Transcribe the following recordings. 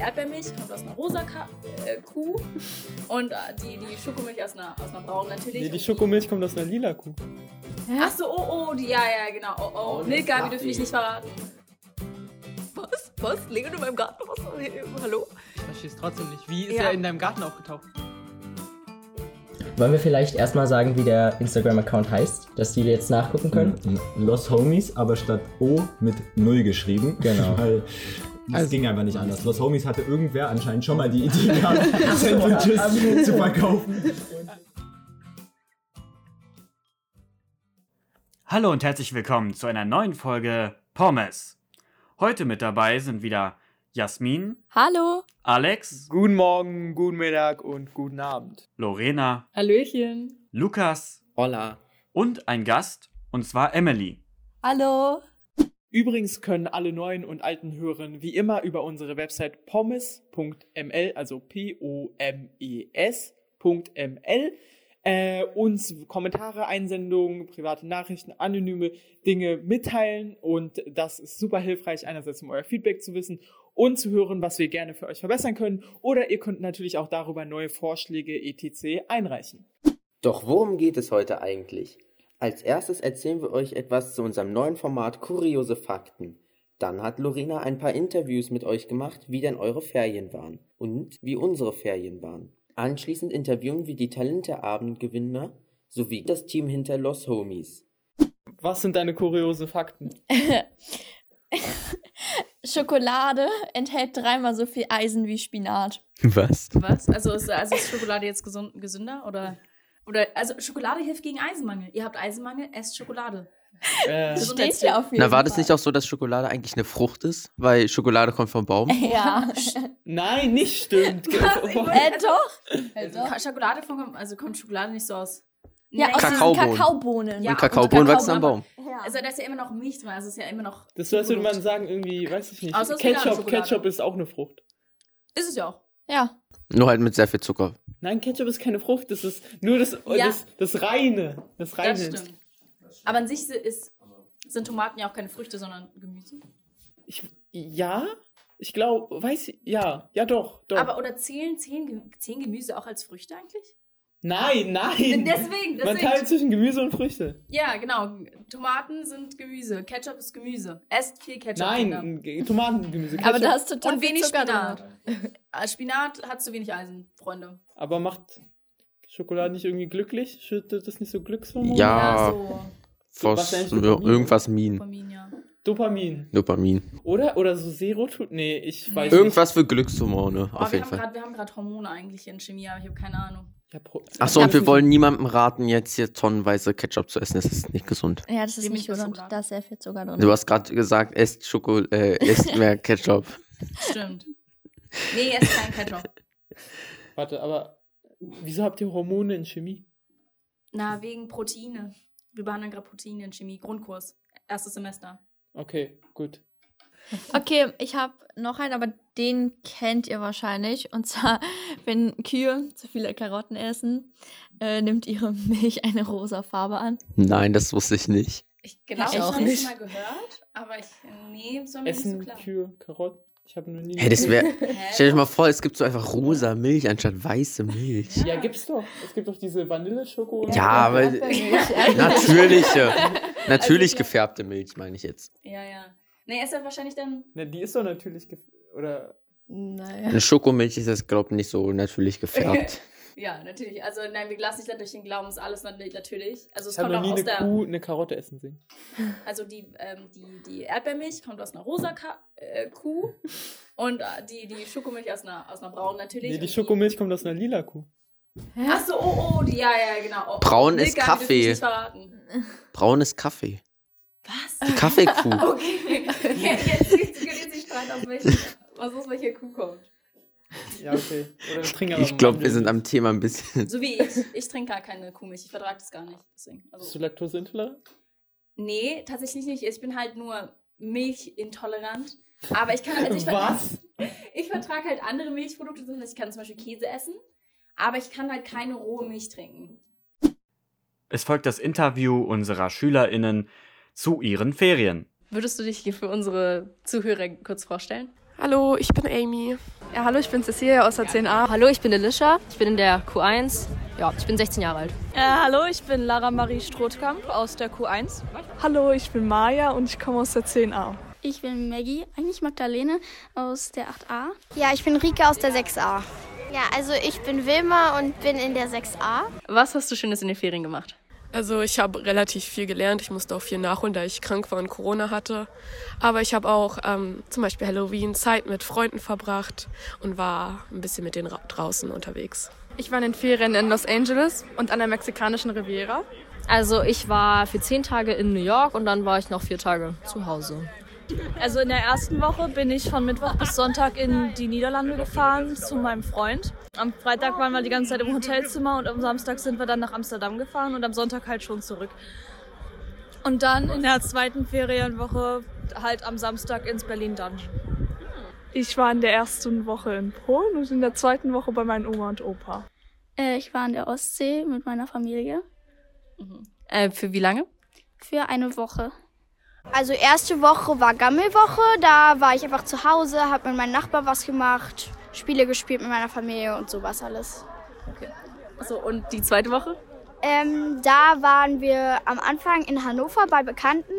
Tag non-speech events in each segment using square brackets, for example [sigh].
Erdbeermilch kommt aus einer rosa Ka äh, Kuh und äh, die, die Schokomilch aus einer, aus einer braunen natürlich. Nee, die Schokomilch kommt aus einer lila Kuh. Ach so, oh, oh, die, ja, ja, genau. Oh, oh. Oh, Milka, wir dürfen dich nicht verraten. Was? Was? Lego in meinem Garten? Was? [laughs] Hallo? Ich verstehe es trotzdem nicht. Wie ist Ja. er in deinem Garten aufgetaucht? Wollen wir vielleicht erstmal sagen, wie der Instagram-Account heißt, dass die jetzt nachgucken können? Los Homies, aber statt O mit Null geschrieben. Genau. [laughs] Weil es Also- ging einfach nicht anders. Los Homies hatte irgendwer anscheinend schon mal die Idee gehabt, [laughs] Sandwiches zu verkaufen. Hallo und herzlich willkommen zu einer neuen Folge Pommes. Heute mit dabei sind wieder Jasmin, Hallo. Alex, Guten Morgen, guten Mittag und guten Abend. Lorena, Hallöchen. Lukas Hola. und ein Gast, und zwar Emily. Hallo. Übrigens können alle neuen und alten Hörer wie immer über unsere Website pommes.ml, also P-O-M-E-S.ml, äh, uns Kommentare, Einsendungen, private Nachrichten, anonyme Dinge mitteilen und das ist super hilfreich, einerseits um euer Feedback zu wissen und zu hören, was wir gerne für euch verbessern können oder ihr könnt natürlich auch darüber neue Vorschläge etc. einreichen. Doch worum geht es heute eigentlich? Als erstes erzählen wir euch etwas zu unserem neuen Format Kuriose Fakten. Dann hat Lorena ein paar Interviews mit euch gemacht, wie denn eure Ferien waren und wie unsere Ferien waren. Anschließend interviewen wir die Talenteabendgewinner sowie das Team hinter Los Homies. Was sind deine kuriose Fakten? [laughs] Schokolade enthält dreimal so viel Eisen wie Spinat. Was? Was? Also ist, also ist Schokolade jetzt gesund, gesünder? Oder, oder, also Schokolade hilft gegen Eisenmangel. Ihr habt Eisenmangel, esst Schokolade. Äh, Das steht hier auf jeden Na, war das nicht auch so, dass Schokolade eigentlich eine Frucht ist? Weil Schokolade kommt vom Baum? [laughs] Ja. nein, nicht stimmt. [laughs] äh, doch. Äh, doch. Ka- Schokolade von, also kommt Schokolade nicht so aus. Ja, Nee, aus Kakaobohnen. Kakaobohnen. Ja, und Kakaobohnen wachsen am Baum. Ja. Also da ist ja immer noch Milch drin, also es ist ja immer noch. Das würde man sagen, irgendwie, weiß ich nicht. Ketchup. Ketchup ist auch eine Frucht. Ist es ja auch. Ja. Nur halt mit sehr viel Zucker. Nein, Ketchup ist keine Frucht, das ist nur das, Ja. das, das Reine. Das Reine. Das stimmt. Aber an sich ist, sind Tomaten ja auch keine Früchte, sondern Gemüse. Ich, ja, ich glaube, weiß ich, ja, ja doch, doch. Aber oder zählen Ge- zehn Gemüse auch als Früchte eigentlich? Nein, nein. [laughs] Deswegen, Man deswegen. teilt zwischen Gemüse und Früchte. Ja, genau. Tomaten sind Gemüse. Ketchup ist Gemüse. Esst viel Ketchup. Nein, Kinder. G- Tomatengemüse. Aber Ketchup. da ist total Und viel wenig Zucker Spinat. drin. Äh, Spinat hat zu wenig Eisen, Freunde. Aber macht Schokolade nicht irgendwie glücklich? Schüttet das nicht so Glückshormone? Ja. Ja, so Was Fos Dopamin? irgendwas Min. Dopamin, ja. Dopamin. Dopamin. Oder? Oder so Serotonin? Nee, ich weiß Irgendwas für Glückshormone, Oh, auf wir, jeden haben Fall. grad, wir haben gerade Hormone eigentlich in Chemie, aber ich habe keine Ahnung. Ja, pro- Achso, und wir wollen niemandem raten, jetzt hier tonnenweise Ketchup zu essen. Das ist nicht gesund. Ja, das ist Reden nicht gesund. Schokolade? Da ist sehr viel Zucker drin. Du hast gerade gesagt, esst Schoko, äh, esst [laughs] mehr Ketchup. Stimmt. [laughs] Nee, es ist kein Ketchup. Warte, aber wieso habt ihr Hormone in Chemie? Na, wegen Proteine. Wir behandeln gerade Proteine in Chemie. Grundkurs. Erstes Semester. Okay, gut. [laughs] Okay, ich habe noch einen, aber den kennt ihr wahrscheinlich. Und zwar, [laughs] wenn Kühe zu viele Karotten essen, äh, nimmt ihre Milch eine rosa Farbe an. Nein, das wusste ich nicht. Ich glaube, Ich habe es nicht. mal gehört, aber ich, nee, das war mir nicht so Essen klar. Kühe Karotten? Ich habe noch nie. Hey, das wäre. Hä? Stell dir mal vor, es gibt so einfach rosa Milch anstatt weiße Milch. Ja, gibt's doch. Es gibt doch diese Vanilleschoko. und- Ja, aber [laughs] natürliche, natürlich Also, gefärbte Milch meine ich jetzt. Ja, ja. Nee, ist ja wahrscheinlich dann. Na, die ist doch natürlich. Oder. Naja. Eine Schokomilch ist das, glaube ich, nicht so natürlich gefärbt. [laughs] Ja, natürlich. Also, nein, wir lassen nicht durch den Glauben, ist alles nat- natürlich. Also, es Ich kommt auch nie aus eine der. Kuh eine Karotte essen sehen. [laughs] Also, die, ähm, die, die Erdbeermilch kommt aus einer rosa Ka äh, Kuh und äh, die, die Schokomilch aus einer, aus einer braunen natürlich. Nee, die Schokomilch kommt aus einer lila Kuh. Ach so, oh, oh, die, ja, ja, genau. Oh, Braun ist Kaffee. verraten. Braunes Kaffee. Was? Die Kaffeekuh. [laughs] Okay. [laughs] Jetzt, jetzt, jetzt sich streiten, aus welchen, was aus welcher Kuh kommt. Ja, okay. Oder trinken aber Ich glaube, wir sind am Thema ein bisschen. So wie ich. Ich trinke gar keine Kuhmilch. Ich vertrage das gar nicht. Deswegen. Bist du Also, laktoseintolerant? nee, tatsächlich nicht. Ich bin halt nur milchintolerant. Aber ich kann. Also ich, Was? Ich vertrage halt andere Milchprodukte. Das heißt, ich kann zum Beispiel Käse essen. Aber ich kann halt keine rohe Milch trinken. Es folgt das Interview unserer SchülerInnen zu ihren Ferien. Würdest du dich hier für unsere Zuhörer kurz vorstellen? Hallo, ich bin Amy. Ja, hallo, ich bin Cecilia aus der 10a. Hallo, ich bin Elisha. Ich bin in der Q1. Ja, ich bin 16 Jahre alt. Äh, hallo, ich bin Lara Marie Strothkamp aus der Q1. Hallo, ich bin Maja und ich komme aus der 10a. Ich bin Maggie, eigentlich Magdalene aus der 8a. Ja, ich bin Rika aus der 6a. Ja, also ich bin Wilma und bin in der 6a. Was hast du Schönes in den Ferien gemacht? Also ich habe relativ viel gelernt. Ich musste auch viel nachholen, da ich krank war und Corona hatte. Aber ich habe auch ähm, zum Beispiel Halloween Zeit mit Freunden verbracht und war ein bisschen mit denen draußen unterwegs. Ich war in den Ferien in Los Angeles und an der mexikanischen Riviera. Also ich war für zehn Tage in New York und dann war ich noch vier Tage zu Hause. Also in der ersten Woche bin ich von Mittwoch bis Sonntag in die Niederlande gefahren zu meinem Freund. Am Freitag waren wir die ganze Zeit im Hotelzimmer und am Samstag sind wir dann nach Amsterdam gefahren und am Sonntag halt schon zurück. Und dann in der zweiten Ferienwoche halt am Samstag ins Berlin Dungeon. Ich war in der ersten Woche in Polen und in der zweiten Woche bei meinen Oma und Opa. Äh, ich war in der Ostsee mit meiner Familie. Mhm. Äh, für wie lange? Für eine Woche. Also erste Woche war Gammelwoche, da war ich einfach zu Hause, habe mit meinem Nachbar was gemacht, Spiele gespielt mit meiner Familie und sowas alles. Okay. So, und die zweite Woche? Ähm, da waren wir am Anfang in Hannover bei Bekannten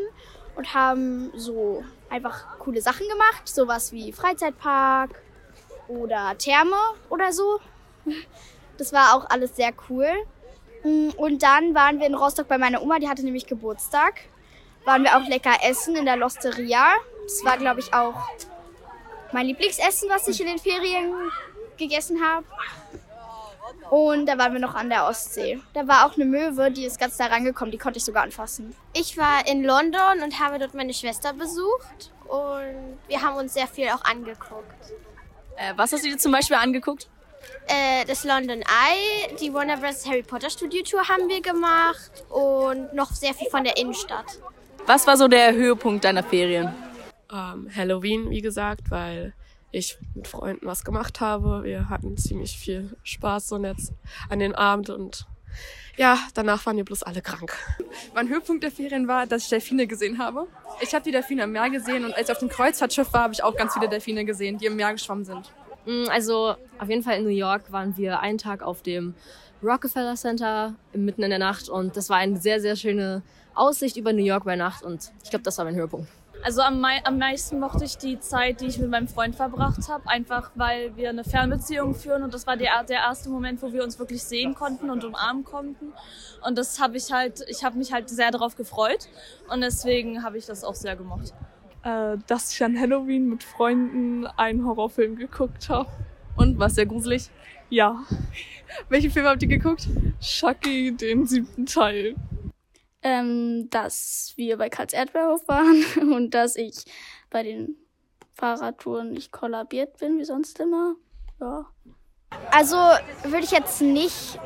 und haben so einfach coole Sachen gemacht, sowas wie Freizeitpark oder Therme oder so. Das war auch alles sehr cool. Und dann waren wir in Rostock bei meiner Oma, die hatte nämlich Geburtstag waren wir auch lecker essen in der Losteria. Das war, glaube ich, auch mein Lieblingsessen, was ich in den Ferien gegessen habe. Und da waren wir noch an der Ostsee. Da war auch eine Möwe, die ist ganz da rangekommen, die konnte ich sogar anfassen. Ich war in London und habe dort meine Schwester besucht und wir haben uns sehr viel auch angeguckt. Äh, was hast du dir zum Beispiel angeguckt? Äh, das London Eye, die Warner Bros. Harry Potter Studio Tour haben wir gemacht und noch sehr viel von der Innenstadt. Was war so der Höhepunkt deiner Ferien? Ähm, Halloween, wie gesagt, weil ich mit Freunden was gemacht habe. Wir hatten ziemlich viel Spaß so jetzt an den Abend und ja, danach waren wir bloß alle krank. Mein Höhepunkt der Ferien war, dass ich Delfine gesehen habe. Ich habe die Delfine im Meer gesehen und als ich auf dem Kreuzfahrtschiff war, habe ich auch ganz viele Delfine gesehen, die im Meer geschwommen sind. Mm, also auf jeden Fall in New York waren wir einen Tag auf dem Rockefeller Center mitten in der Nacht und das war eine sehr, sehr schöne Aussicht über New York bei Nacht und ich glaube, das war mein Höhepunkt. Also am, mei am meisten mochte ich die Zeit, die ich mit meinem Freund verbracht habe, einfach weil wir eine Fernbeziehung führen und das war der, der erste Moment, wo wir uns wirklich sehen konnten und umarmen konnten. Und das habe ich halt, ich habe mich halt sehr darauf gefreut und deswegen habe ich das auch sehr gemocht. Äh, dass ich an Halloween mit Freunden einen Horrorfilm geguckt habe. Und war sehr gruselig? Ja. Welchen Film habt ihr geguckt? Chucky, den siebten Teil ähm, dass wir bei Karls Erdbeerhof waren [laughs] und dass ich bei den Fahrradtouren nicht kollabiert bin, wie sonst immer. Ja. Also würde ich jetzt nicht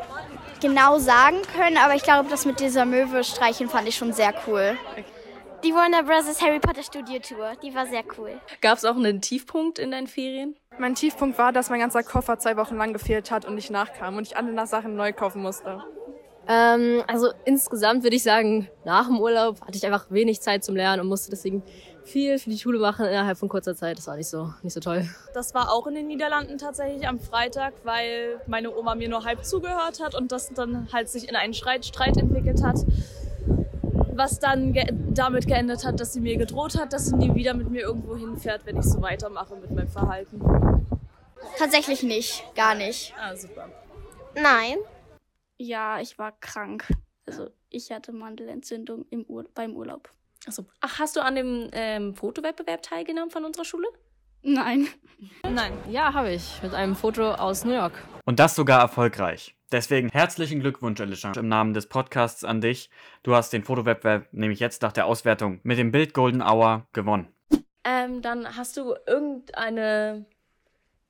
genau sagen können, aber ich glaube, das mit dieser Möwe streichen fand ich schon sehr cool. Die Warner Bros. Harry Potter Studio Tour, die war sehr cool. Gab es auch einen Tiefpunkt in deinen Ferien? Mein Tiefpunkt war, dass mein ganzer Koffer zwei Wochen lang gefehlt hat und nicht nachkam und ich alle Sachen neu kaufen musste. Ähm, also insgesamt würde ich sagen, nach dem Urlaub hatte ich einfach wenig Zeit zum Lernen und musste deswegen viel für die Schule machen innerhalb von kurzer Zeit. Das war nicht so, nicht so toll. Das war auch in den Niederlanden tatsächlich am Freitag, weil meine Oma mir nur halb zugehört hat und das dann halt sich in einen Streit, Streit entwickelt hat. Was dann ge damit geendet hat, dass sie mir gedroht hat, dass sie nie wieder mit mir irgendwo hinfährt, wenn ich so weitermache mit meinem Verhalten. Tatsächlich nicht, gar nicht. Ah, super. Nein, ja, ich war krank. Also ich hatte Mandelentzündung im Ur beim Urlaub. Achso. Ach, hast du an dem ähm, Fotowettbewerb teilgenommen von unserer Schule? Nein. Nein. Ja, habe ich. Mit einem Foto aus New York. Und das sogar erfolgreich. Deswegen herzlichen Glückwunsch, Alicia, im Namen des Podcasts an dich. Du hast den Fotowettbewerb nämlich jetzt nach der Auswertung mit dem Bild Golden Hour gewonnen. Ähm, dann hast du irgendeine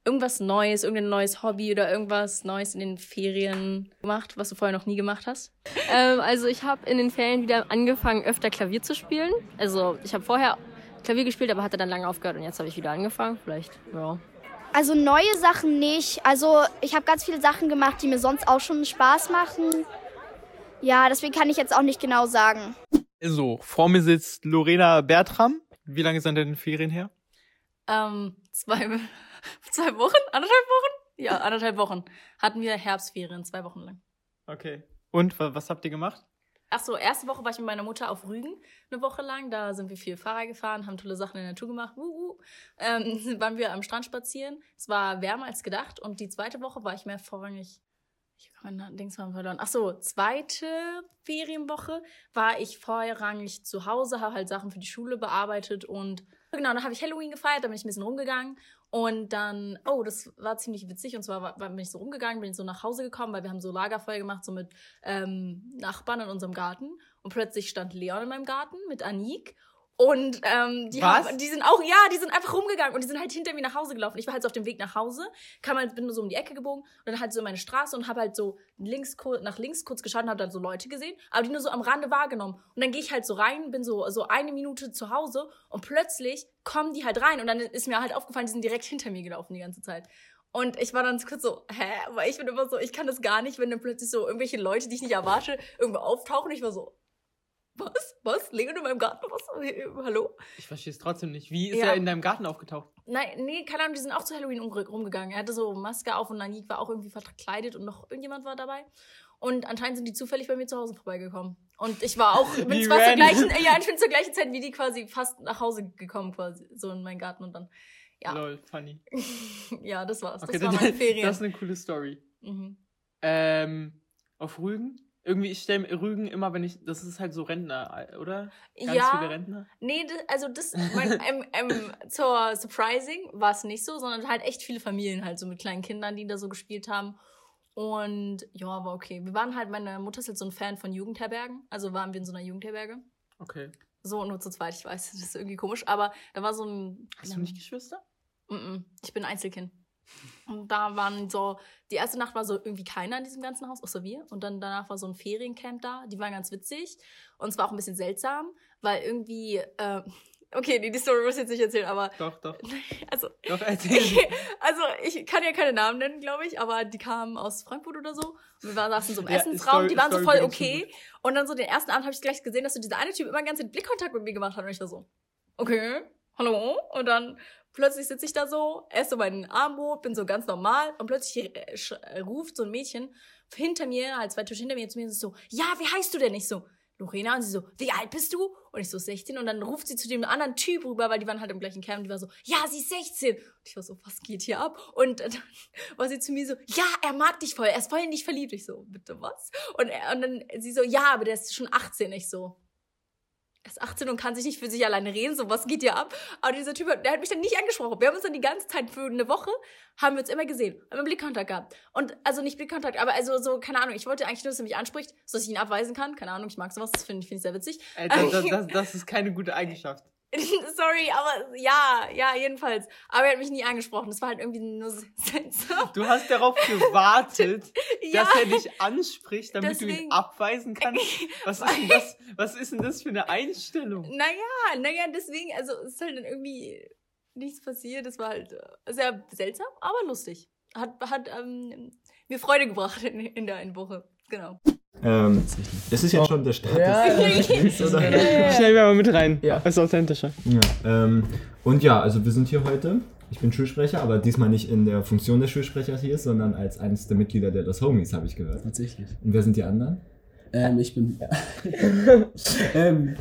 irgendwas Neues, irgendein neues Hobby oder irgendwas Neues in den Ferien gemacht, was du vorher noch nie gemacht hast? ähm, also ich habe in den Ferien wieder angefangen, öfter Klavier zu spielen. Also ich habe vorher Klavier gespielt, aber hatte dann lange aufgehört und jetzt habe ich wieder angefangen. Vielleicht, ja. Also neue Sachen nicht. Also ich habe ganz viele Sachen gemacht, die mir sonst auch schon Spaß machen. Ja, deswegen kann ich jetzt auch nicht genau sagen. Also, vor mir sitzt Lorena Bertram. Wie lange sind denn Ferien her? ähm, zwei, [laughs] zwei Wochen, anderthalb Wochen? Ja, anderthalb Wochen hatten wir Herbstferien, zwei Wochen lang. Okay. Und wa- was habt ihr gemacht? Ach so, erste Woche war ich mit meiner Mutter auf Rügen eine Woche lang. Da sind wir viel Fahrrad gefahren, haben tolle Sachen in der Natur gemacht. Wuhu. Ähm, [laughs] waren wir am Strand spazieren. Es war wärmer als gedacht. Und die zweite Woche war ich mehr vorrangig. Ich habe mein Dings mal verloren. Ach so, zweite Ferienwoche war ich vorrangig zu Hause, habe halt Sachen für die Schule bearbeitet und genau, dann habe ich Halloween gefeiert, da bin ich ein bisschen rumgegangen und dann, oh, das war ziemlich witzig. Und zwar war, bin ich so rumgegangen, bin ich so nach Hause gekommen, weil wir haben so Lagerfeuer gemacht, so mit ähm, Nachbarn in unserem Garten. Und plötzlich stand Leon in meinem Garten mit Anik und ähm, die, Was? haben, die sind auch, ja, die sind einfach rumgegangen und die sind halt hinter mir nach Hause gelaufen. Ich war halt so auf dem Weg nach Hause, kam halt, bin nur so um die Ecke gebogen und dann halt so in meine Straße und habe halt so links, nach links kurz geschaut und habe dann so Leute gesehen, aber die nur so am Rande wahrgenommen. Und dann gehe ich halt so rein, bin so, so eine Minute zu Hause und plötzlich kommen die halt rein und dann ist mir halt aufgefallen, die sind direkt hinter mir gelaufen die ganze Zeit. Und ich war dann kurz so, hä? Weil ich bin immer so, ich kann das gar nicht, wenn dann plötzlich so irgendwelche Leute, die ich nicht erwarte, irgendwo auftauchen. Ich war so, was? Was? Leon in meinem Garten? Was? Hallo? Ich verstehe es trotzdem nicht. Wie ist Ja. er in deinem Garten aufgetaucht? Nein, nee, keine Ahnung, die sind auch zu Halloween umge- rumgegangen. Er hatte so Maske auf und Nanik war auch irgendwie verkleidet und noch irgendjemand war dabei. Und anscheinend sind die zufällig bei mir zu Hause vorbeigekommen. Und ich war auch, [laughs] bin zwar zur gleichen, ja, ich bin zur gleichen Zeit wie die quasi fast nach Hause gekommen, quasi, so in meinen Garten und dann, ja. Lol, funny. [laughs] ja, das war's. Das Okay, war das, meine Ferien. das ist eine coole Story. Mhm. Ähm, auf Rügen? Irgendwie, ich stelle Rügen immer, wenn ich. Das ist halt so Rentner, oder? Ganz ja, viele Rentner. Nee, das, also das, mein, [laughs] ähm, ähm, zur Surprising war es nicht so, sondern halt echt viele Familien halt so mit kleinen Kindern, die da so gespielt haben. Und ja, war okay. Wir waren halt, meine Mutter ist halt so ein Fan von Jugendherbergen. Also waren wir in so einer Jugendherberge. Okay. So, nur zu zweit, ich weiß, das ist irgendwie komisch. Aber da war so ein. Hast du nicht Geschwister? Mm-mm, ich bin Einzelkind. Und da waren so, die erste Nacht war so irgendwie keiner in diesem ganzen Haus, außer wir. Und dann danach war so ein Feriencamp da, die waren ganz witzig. Und es war auch ein bisschen seltsam, weil irgendwie, äh, [laughs] okay, die, die Story muss ich jetzt nicht erzählen, aber. Doch, doch. [laughs] Also, Doch, [laughs] erzähl. also ich kann ja keine Namen nennen, glaube ich, aber die kamen aus Frankfurt oder so. Und wir waren, saßen so im Ja, Essensraum, Story- die waren so Story voll beginnt schon okay. Und dann so den ersten Abend habe ich gleich gesehen, dass so dieser eine Typ immer ganz den Blickkontakt mit mir gemacht hat. Und ich war so, okay, hallo. Und dann plötzlich sitze ich da so, esse meinen Armbrot, bin so ganz normal. Und plötzlich äh, äh, ruft so ein Mädchen hinter mir, halt zwei Tische hinter mir zu mir und so, ja, wie heißt du denn? Ich so, Lorena. Und sie so, wie alt bist du? Und ich so, 16. Und dann ruft sie zu dem anderen Typ rüber, weil die waren halt im gleichen Camp. Die war so, ja, sie ist 16. Und ich war so, was geht hier ab? Und dann [laughs] war sie zu mir so, ja, er mag dich voll, er ist voll in dich verliebt. Ich so, bitte was? Und, er, und dann sie so, ja, aber der ist schon 18. Ich so, ist 18 und kann sich nicht für sich alleine reden, so was geht hier ab? Aber dieser Typ, der hat mich dann nicht angesprochen. Wir haben uns dann die ganze Zeit für eine Woche, haben wir uns immer gesehen, haben einen Blickkontakt gehabt. Und, also nicht Blickkontakt, aber also so, keine Ahnung, ich wollte eigentlich nur, dass er mich anspricht, so dass ich ihn abweisen kann. Keine Ahnung, ich mag sowas, das finde ich, find ich sehr witzig. Ey, das, das, das, das ist keine gute Eigenschaft. [laughs] Sorry, aber ja, ja, jedenfalls. Aber er hat mich nie angesprochen. Das war halt irgendwie nur seltsam. [laughs] Du hast darauf gewartet, [laughs] Ja. dass er dich anspricht, damit du ihn Deswegen. abweisen kannst. Was ist, denn das, was ist denn das für eine Einstellung? Naja, naja, deswegen, also es ist halt dann irgendwie nichts passiert. Das war halt äh, sehr seltsam, aber lustig. Hat, hat ähm, mir Freude gebracht in, in der einen Woche. Genau. Ähm, das ist jetzt schon der Start Ja, des [laughs] Spiels, oder? Schnell mal mit rein. Ja. Das ist authentischer. Ja, ähm, und ja, also wir sind hier heute. Ich bin Schulsprecher, aber diesmal nicht in der Funktion des Schulsprechers hier, sondern als eines der Mitglieder der Los Homies, habe ich gehört. Tatsächlich. Und wer sind die anderen? Ähm, ich bin. [laughs] ähm,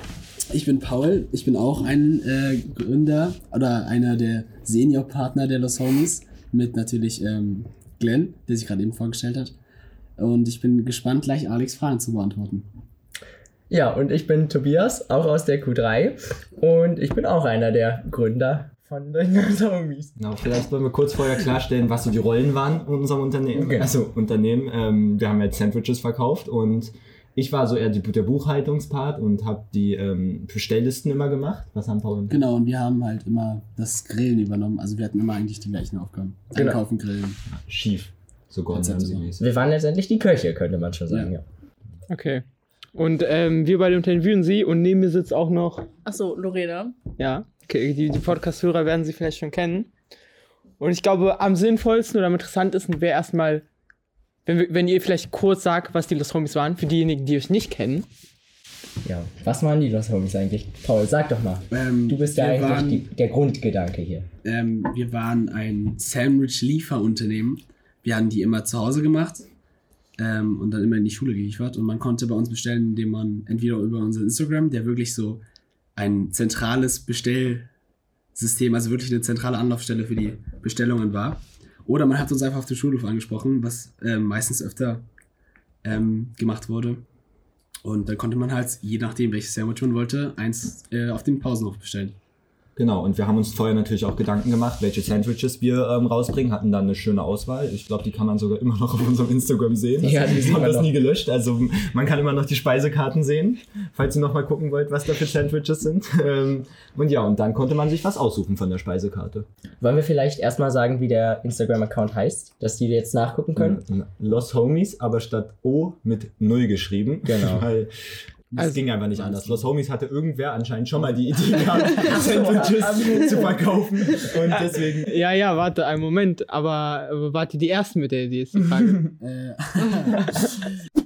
ich bin Paul. Ich bin auch ein äh, Gründer oder einer der Seniorpartner der Los Homies. Mit natürlich ähm, Glenn, der sich gerade eben vorgestellt hat. Und ich bin gespannt, gleich Alex Fragen zu beantworten. Ja, und ich bin Tobias, auch aus der Q3. Und ich bin auch einer der Gründer von [laughs] den Homies. Genau, vielleicht wollen wir kurz vorher klarstellen, was so die Rollen waren in unserem Unternehmen. Also Unternehmen, ähm, wir haben jetzt Sandwiches verkauft und ich war so eher die, der Buchhaltungspart und habe die ähm, Bestelllisten immer gemacht. Was haben Paul und Genau, und wir haben halt immer das Grillen übernommen. Also wir hatten immer eigentlich die gleichen Aufgaben. Genau. Einkaufen, Grillen. Schief. So Gordon Ramsay-mäßig. Wir waren letztendlich die Köche, könnte man schon sagen, ja. Okay. Und ähm, wir beide interviewen sie und neben mir sitzt auch noch, Achso, Lorena. ja, okay, die, die Podcast-Hörer werden sie vielleicht schon kennen. Und ich glaube, am sinnvollsten oder am interessantesten wäre erstmal, wenn, wir- wenn ihr vielleicht kurz sagt, was die Los Homies waren, für diejenigen, die euch nicht kennen. Ja, was machen die Lost Homies eigentlich? Paul, sag doch mal. Ähm, du bist ja eigentlich waren- die, der Grundgedanke hier. Ähm, wir waren ein Sandwich-Lieferunternehmen. Wir haben die immer zu Hause gemacht ähm, und dann immer in die Schule geliefert. Und man konnte bei uns bestellen, indem man entweder über unser Instagram, der wirklich so ein zentrales Bestellsystem, also wirklich eine zentrale Anlaufstelle für die Bestellungen war. Oder man hat uns einfach auf dem Schulhof angesprochen, was ähm, meistens öfter ähm, gemacht wurde. Und dann konnte man halt, je nachdem, welches Sandwich man wollte, eins äh, auf dem Pausenhof bestellen. Genau, und wir haben uns vorher natürlich auch Gedanken gemacht, welche Sandwiches wir ähm, rausbringen, hatten dann eine schöne Auswahl. Ich glaube, die kann man sogar immer noch auf unserem Instagram sehen. Das, Ja, die wir haben das nie gelöscht. Also man kann immer noch die Speisekarten sehen, falls ihr noch mal gucken wollt, was da für Sandwiches sind. [laughs] Ähm, und ja, und dann konnte man sich was aussuchen von der Speisekarte. Wollen wir vielleicht erstmal sagen, wie der Instagram-Account heißt, dass die jetzt nachgucken können? Los Homies, aber statt O mit Null geschrieben. Genau. [laughs] Weil es Also- ging einfach nicht anders. Los Homies hatte irgendwer anscheinend schon mal die Idee [laughs] gehabt, Sandwiches zu verkaufen. Und deswegen Ja, ja, warte, einen Moment. Aber äh, wart ihr die Ersten mit der Idee, ist die Frage. [laughs]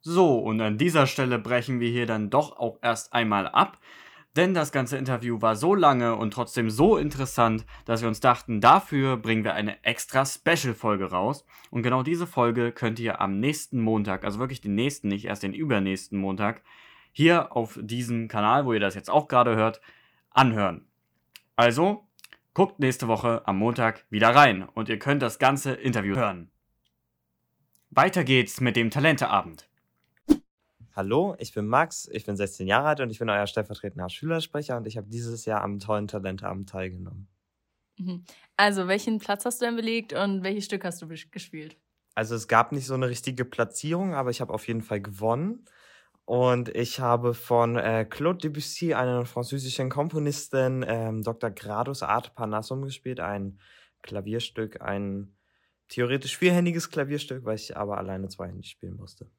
So, und an dieser Stelle brechen wir hier dann doch auch erst einmal ab, denn das ganze Interview war so lange und trotzdem so interessant, dass wir uns dachten, dafür bringen wir eine extra Special-Folge raus. Und genau diese Folge könnt ihr am nächsten Montag, also wirklich den nächsten, nicht erst den übernächsten Montag, hier auf diesem Kanal, wo ihr das jetzt auch gerade hört, anhören. Also, guckt nächste Woche am Montag wieder rein und ihr könnt das ganze Interview hören. Weiter geht's mit dem Talenteabend. Hallo, ich bin Max, ich bin 16 Jahre alt und ich bin euer stellvertretender Schülersprecher und ich habe dieses Jahr am tollen Talenteabend teilgenommen. Mhm. Also, welchen Platz hast du denn belegt und welches Stück hast du gespielt? Also es gab nicht so eine richtige Platzierung, aber ich habe auf jeden Fall gewonnen. Und ich habe von äh, Claude Debussy, einer französischen Komponistin, ähm, Dr. Gradus Art Parnassum gespielt, ein Klavierstück, ein theoretisch vierhändiges Klavierstück, weil ich aber alleine zweihändig spielen musste.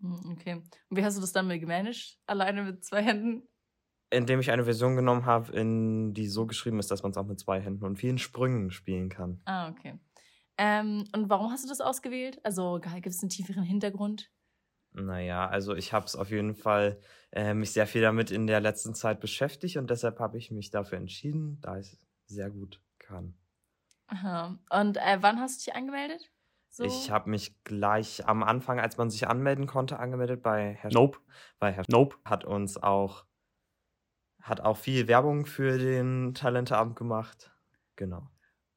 Hm, Okay. Und wie hast du das dann mal gemanagt? Alleine mit zwei Händen? Indem ich eine Version genommen habe, in die so geschrieben ist, dass man es auch mit zwei Händen und vielen Sprüngen spielen kann. Ah, okay. Ähm, und warum hast du das ausgewählt? Also, gibt es einen tieferen Hintergrund? Naja, also ich habe es auf jeden Fall äh, mich sehr viel damit in der letzten Zeit beschäftigt und deshalb habe ich mich dafür entschieden, da ich es sehr gut kann. Aha. Und äh, wann hast du dich angemeldet? So? Ich habe mich gleich am Anfang, als man sich anmelden konnte, angemeldet bei Herr Nope. Bei Herr Nope. hat uns auch hat auch viel Werbung für den Talenteabend gemacht. Genau.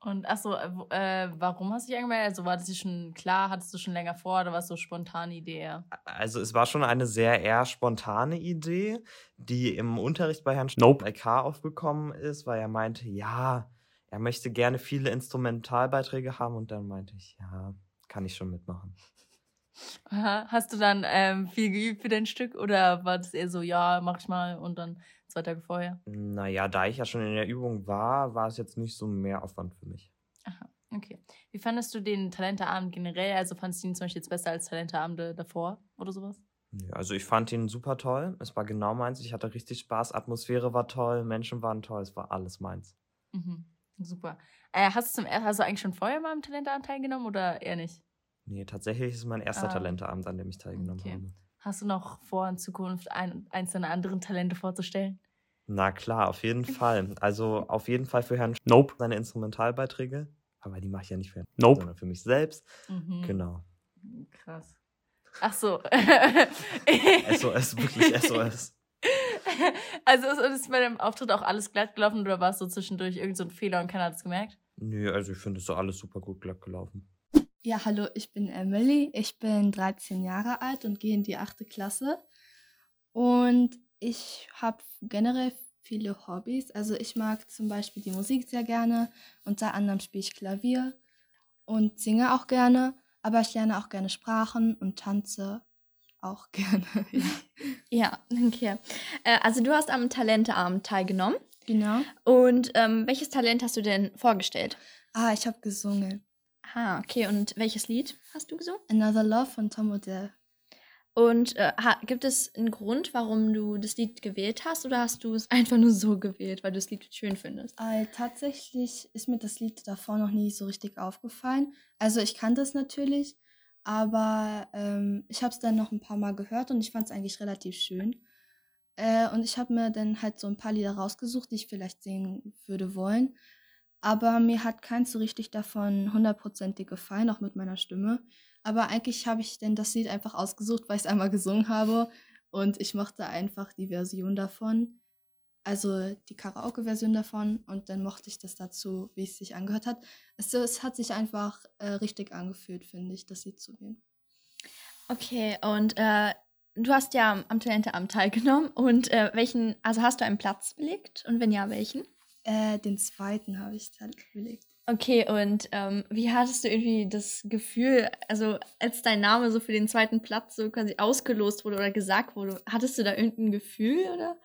Und achso, äh, äh, warum hast du dich angemeldet? Also war das dir schon klar, hattest du schon länger vor oder war es so spontane Idee? Also es war schon eine sehr eher spontane Idee, die im Unterricht bei Herrn Nope. LK aufgekommen ist, weil er meinte, ja, er möchte gerne viele Instrumentalbeiträge haben und dann meinte ich, ja, kann ich schon mitmachen. Aha. Hast du dann ähm, viel geübt für dein Stück oder war das eher so, ja, mach ich mal und dann zwei Tage vorher? Naja, da ich ja schon in der Übung war, war es jetzt nicht so mehr Aufwand für mich. Okay. Wie fandest du den Talenteabend generell? Also fandest du ihn zum Beispiel jetzt besser als Talenteabende davor oder sowas? Ja, also ich fand ihn super toll. Es war genau meins. Ich hatte richtig Spaß. Atmosphäre war toll, Menschen waren toll. Es war alles meins. Mhm. Super. Äh, hast, du zum, er- hast du eigentlich schon vorher mal am Talenteabend teilgenommen oder eher nicht? Nee, tatsächlich ist es mein erster Ah. Talenteabend, an dem ich teilgenommen Okay. habe. Hast du noch vor, in Zukunft ein, eins deiner anderen Talente vorzustellen? Na klar, auf jeden [laughs] Fall. Also auf jeden Fall für Herrn Nope. seine Instrumentalbeiträge. Aber die mache ich ja nicht für Herrn Nope. sondern für mich selbst. Mhm. Genau. Krass. Ach so. [laughs] SOS, wirklich SOS. [laughs] Also ist, ist bei dem Auftritt auch alles glatt gelaufen oder war es so zwischendurch irgend so ein Fehler und keiner hat es gemerkt? Nö, also ich finde es so alles super gut glatt gelaufen. Ja, hallo, ich bin Emily. Ich bin 13 Jahre alt und gehe in die 8. Klasse. Und ich habe generell viele Hobbys. Also ich mag zum Beispiel die Musik sehr gerne. Unter anderem spiele ich Klavier und singe auch gerne. Aber ich lerne auch gerne Sprachen und tanze auch gerne. [laughs] Ja, okay. Äh, also du hast am Talenteabend teilgenommen. Genau. Und ähm, welches Talent hast du denn vorgestellt? Ah, ich habe gesungen. Ah, okay. Und welches Lied hast du gesungen? Another Love von Tom Odell. Und äh, gibt es einen Grund, warum du das Lied gewählt hast? Oder hast du es einfach nur so gewählt, weil du das Lied schön findest? Äh, tatsächlich ist mir das Lied davor noch nie so richtig aufgefallen. Also ich kannte es natürlich, aber ähm, ich habe es dann noch ein paar Mal gehört und ich fand es eigentlich relativ schön. Äh, und ich habe mir dann halt so ein paar Lieder rausgesucht, die ich vielleicht singen würde wollen. Aber mir hat keins so richtig davon hundertprozentig gefallen, auch mit meiner Stimme. Aber eigentlich habe ich denn das Lied einfach ausgesucht, weil ich es einmal gesungen habe. Und ich mochte einfach die Version davon. Also die Karaoke-Version davon. Und dann mochte ich das dazu, wie es sich angehört hat. Es, es hat sich einfach äh, richtig angefühlt, finde ich, das Lied zu wählen. Okay, und äh, du hast ja am, am Talenteabend teilgenommen. Und äh, welchen, also hast du einen Platz belegt? Und wenn ja, welchen? Äh, den zweiten habe ich belegt. Okay, und ähm, wie hattest du irgendwie das Gefühl, also als dein Name so für den zweiten Platz so quasi ausgelost wurde oder gesagt wurde, hattest du da irgendein Gefühl oder?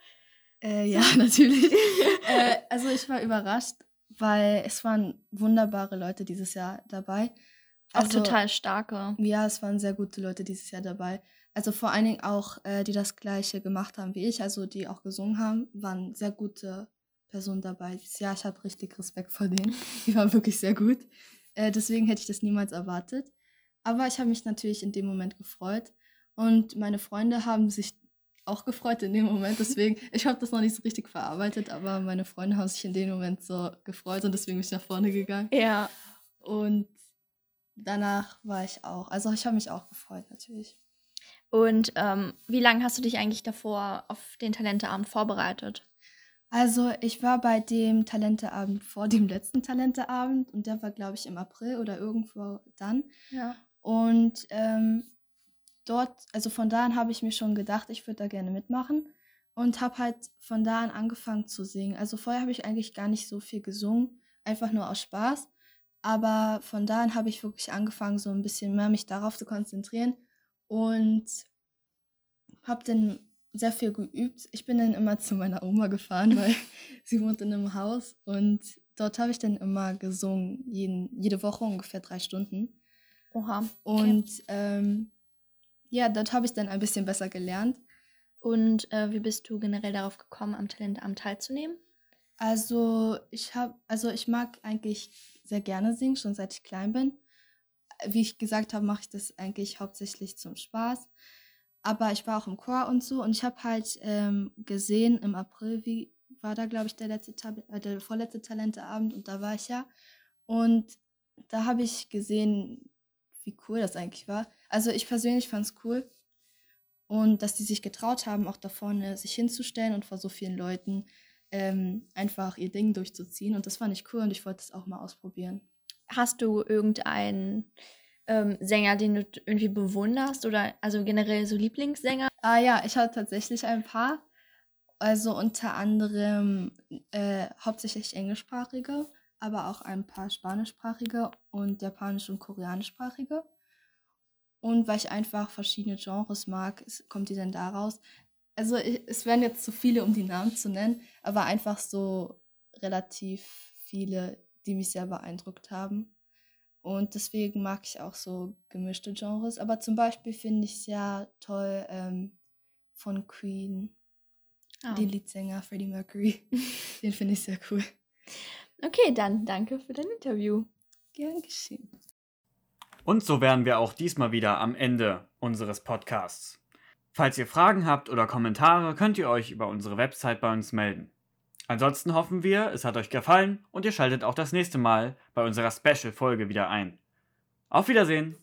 Äh, ja, [laughs] natürlich. [laughs] äh, also ich war überrascht, weil es waren wunderbare Leute dieses Jahr dabei. Auch Also, total starke. Ja, es waren sehr gute Leute dieses Jahr dabei. Also vor allen Dingen auch, äh, die das gleiche gemacht haben wie ich, also die auch gesungen haben, waren sehr gute Personen dabei. Jahr, ich habe richtig Respekt vor denen. [laughs] Die waren wirklich sehr gut. Äh, deswegen hätte ich das niemals erwartet. Aber ich habe mich natürlich in dem Moment gefreut. Und meine Freunde haben sich auch gefreut in dem Moment. Deswegen, ich habe das noch nicht so richtig verarbeitet, aber meine Freunde haben sich in dem Moment so gefreut und deswegen bin ich nach vorne gegangen. Ja. Und danach war ich auch, also ich habe mich auch gefreut natürlich. Und ähm, wie lange hast du dich eigentlich davor auf den Talenteabend vorbereitet? Also ich war bei dem Talenteabend vor dem letzten Talenteabend und der war, glaube ich, im April oder irgendwo dann. Ja. Und ähm, dort, also von da an habe ich mir schon gedacht, ich würde da gerne mitmachen und habe halt von da an angefangen zu singen. Also vorher habe ich eigentlich gar nicht so viel gesungen, einfach nur aus Spaß. Aber von da an habe ich wirklich angefangen, so ein bisschen mehr mich darauf zu konzentrieren und habe dann sehr viel geübt. Ich bin dann immer [laughs] zu meiner Oma gefahren, weil [laughs] sie wohnt in einem Haus und dort habe ich dann immer gesungen, jeden, jede Woche ungefähr drei Stunden. Oha. Und ähm, ja, dort habe ich dann ein bisschen besser gelernt. Und äh, wie bist du generell darauf gekommen, am Talenteabend teilzunehmen? Also ich habe, also ich mag eigentlich sehr gerne singen, schon seit ich klein bin. Wie ich gesagt habe, mache ich das eigentlich hauptsächlich zum Spaß. Aber ich war auch im Chor und so und ich habe halt ähm, gesehen im April, wie war da, glaube ich, der letzte äh, der vorletzte Talenteabend und da war ich ja. Und da habe ich gesehen, wie cool das eigentlich war. Also ich persönlich fand es cool. Und dass die sich getraut haben, auch da vorne sich hinzustellen und vor so vielen Leuten ähm, einfach ihr Ding durchzuziehen. Und das fand ich cool und ich wollte es auch mal ausprobieren. Hast du irgendeinen ähm, Sänger, den du irgendwie bewunderst oder also generell so Lieblingssänger? Ah ja, ich hatte tatsächlich ein paar. Also unter anderem äh, hauptsächlich englischsprachige, aber auch ein paar spanischsprachige und japanisch- und koreanischsprachige. Und weil ich einfach verschiedene Genres mag, kommt die dann daraus. Also es wären jetzt zu viele, um die Namen zu nennen, aber einfach so relativ viele, die mich sehr beeindruckt haben. Und deswegen mag ich auch so gemischte Genres. Aber zum Beispiel finde ich sehr toll ähm, von Queen, Ah. den Leadsänger Freddie Mercury. [laughs] den finde ich sehr cool. Okay, dann danke für dein Interview. Gern geschehen. Und so wären wir auch diesmal wieder am Ende unseres Podcasts. Falls ihr Fragen habt oder Kommentare, könnt ihr euch über unsere Website bei uns melden. Ansonsten hoffen wir, es hat euch gefallen und ihr schaltet auch das nächste Mal bei unserer Special-Folge wieder ein. Auf Wiedersehen!